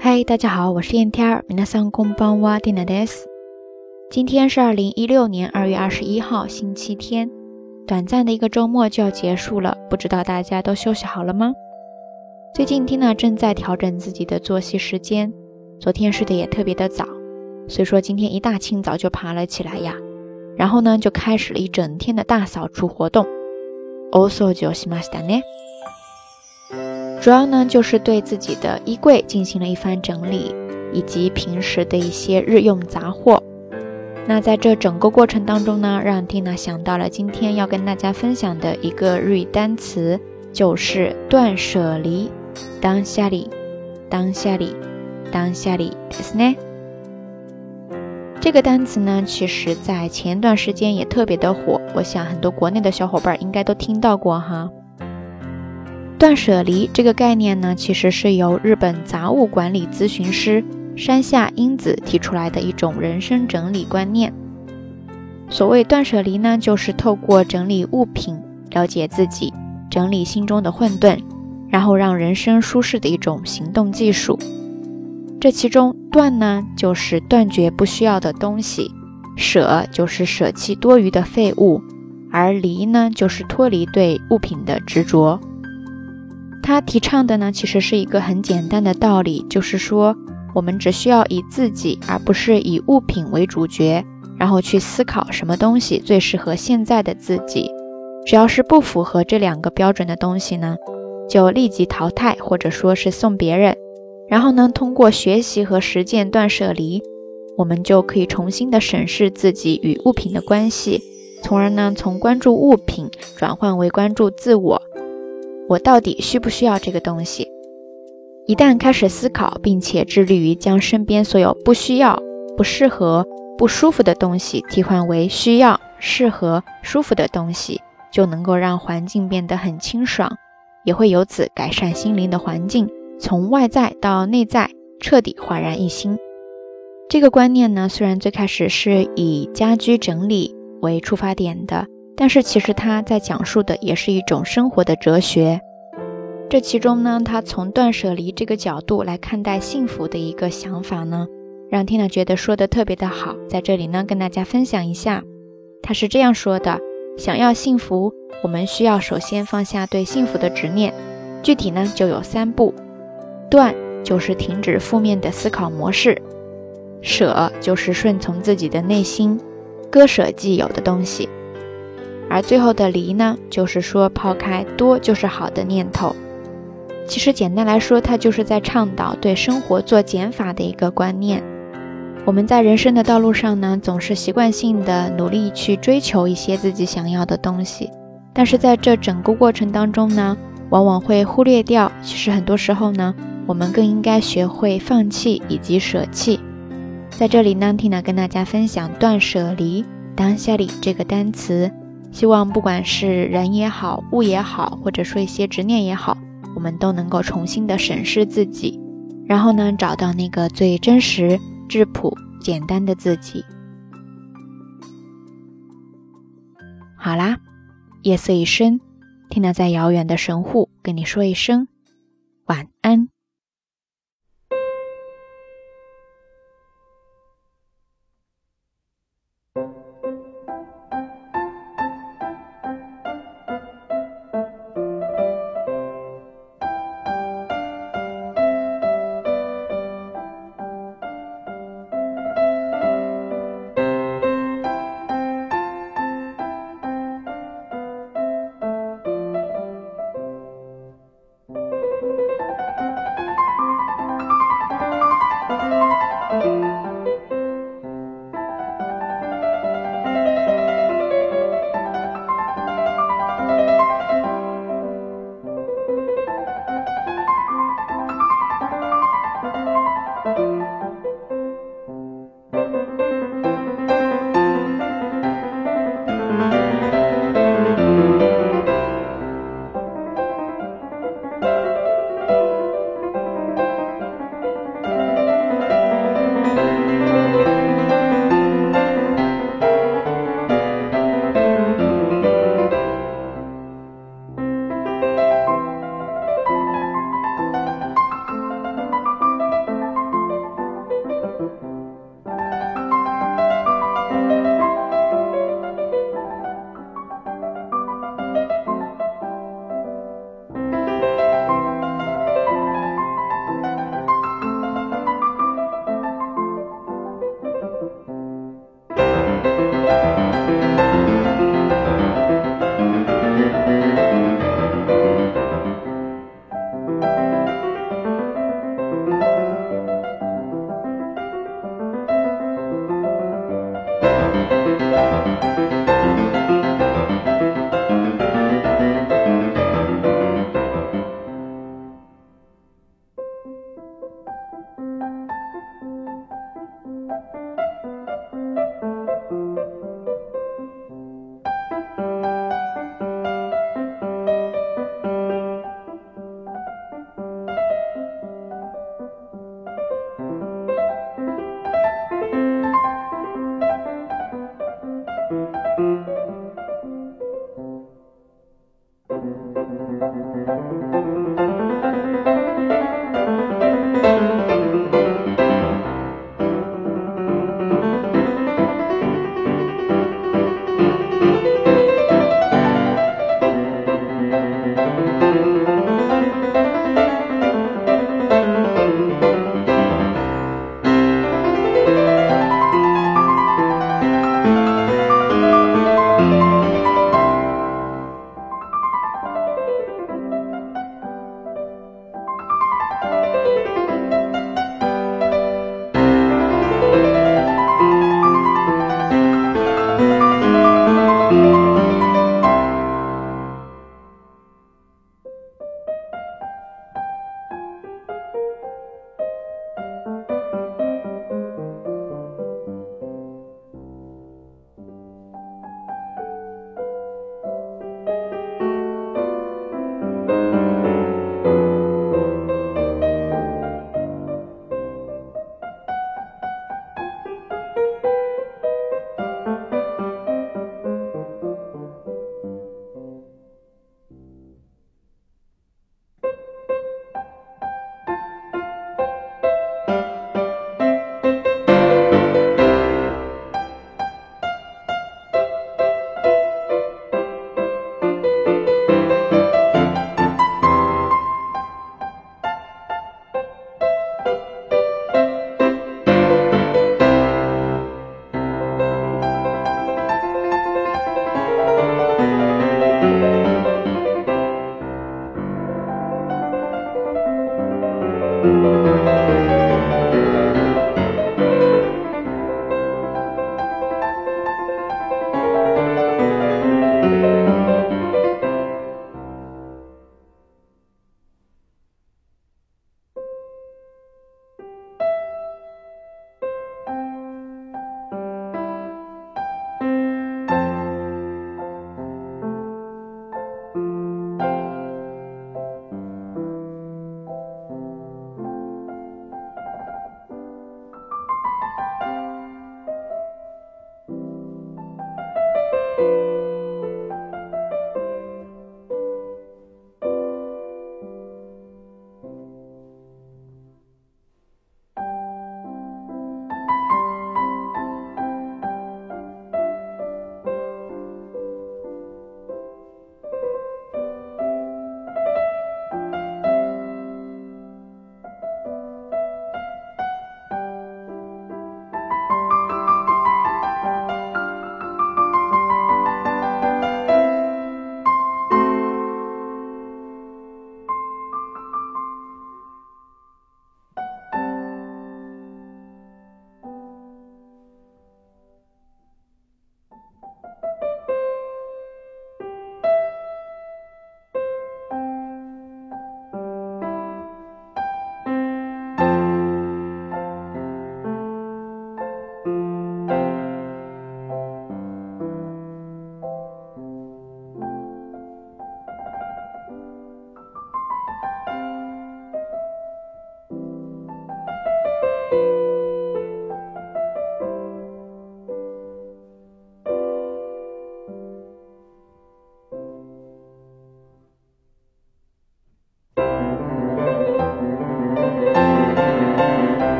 嗨，大家好，我是燕天儿。皆さんこんばんは、ディナです。今天是二零一六年二月二十一号，星期天。短暂的一个周末就要结束了，不知道大家都休息好了吗？最近缇娜正在调整自己的作息时间，昨天睡得也特别的早，所以说今天一大清早就爬了起来呀，然后呢就开始了一整天的大扫除活动。お掃除をしましたね。 主要呢就是对自己的衣柜进行了一番整理，以及平时的一些日用杂货。那在这整个过程当中呢，让蒂娜想到了今天要跟大家分享的一个日语单词，就是断舍离。当下里，当下里，当下里，ですね。这个单词呢，其实在前段时间也特别的火，我想很多国内的小伙伴应该都听到过哈。 断舍离这个概念呢，其实是由日本杂物管理咨询师山下英子提出来的一种人生整理观念。所谓断舍离呢，就是透过整理物品，了解自己，整理心中的混沌，然后让人生舒适的一种行动技术。这其中断呢，就是断绝不需要的东西；舍就是舍弃多余的废物；而离呢，就是脱离对物品的执着。他提倡的呢，其实是一个很简单的道理，就是说，我们只需要以自己，而不是以物品为主角，然后去思考什么东西最适合现在的自己。只要是不符合这两个标准的东西呢，就立即淘汰，或者说是送别人。然后呢，通过学习和实践断舍离，我们就可以重新的审视自己与物品的关系，从而呢，从关注物品转换为关注自我。我到底需不需要这个东西？一旦开始思考，并且致力于将身边所有不需要、不适合、不舒服的东西替换为需要、适合、舒服的东西，就能够让环境变得很清爽，也会由此改善心灵的环境。从外在到内在，彻底焕然一新。这个观念呢，虽然最开始是以家居整理为出发点的，但是其实它在讲述的也是一种生活的哲学。这其中呢，他从断舍离这个角度来看待幸福的一个想法呢，让 Tina 觉得说的特别的好。在这里呢，跟大家分享一下，他是这样说的：想要幸福，我们需要首先放下对幸福的执念。具体呢，就有三步。断就是停止负面的思考模式，舍就是顺从自己的内心，割舍既有的东西，而最后的离呢，就是说抛开多就是好的念头。其实简单来说，它就是在倡导对生活做减法的一个观念。我们在人生的道路上呢，总是习惯性的努力去追求一些自己想要的东西，但是在这整个过程当中呢，往往会忽略掉，其实很多时候呢。我们更应该学会放弃以及舍弃。在这里呢，Tina 跟大家分享“断舍离”当下里这个单词，希望不管是人也好，物也好，或者说一些执念也好，我们都能够重新的审视自己，然后呢，找到那个最真实、质朴、简单的自己。好啦，夜色已深听到在遥远的神户跟你说一声晚安。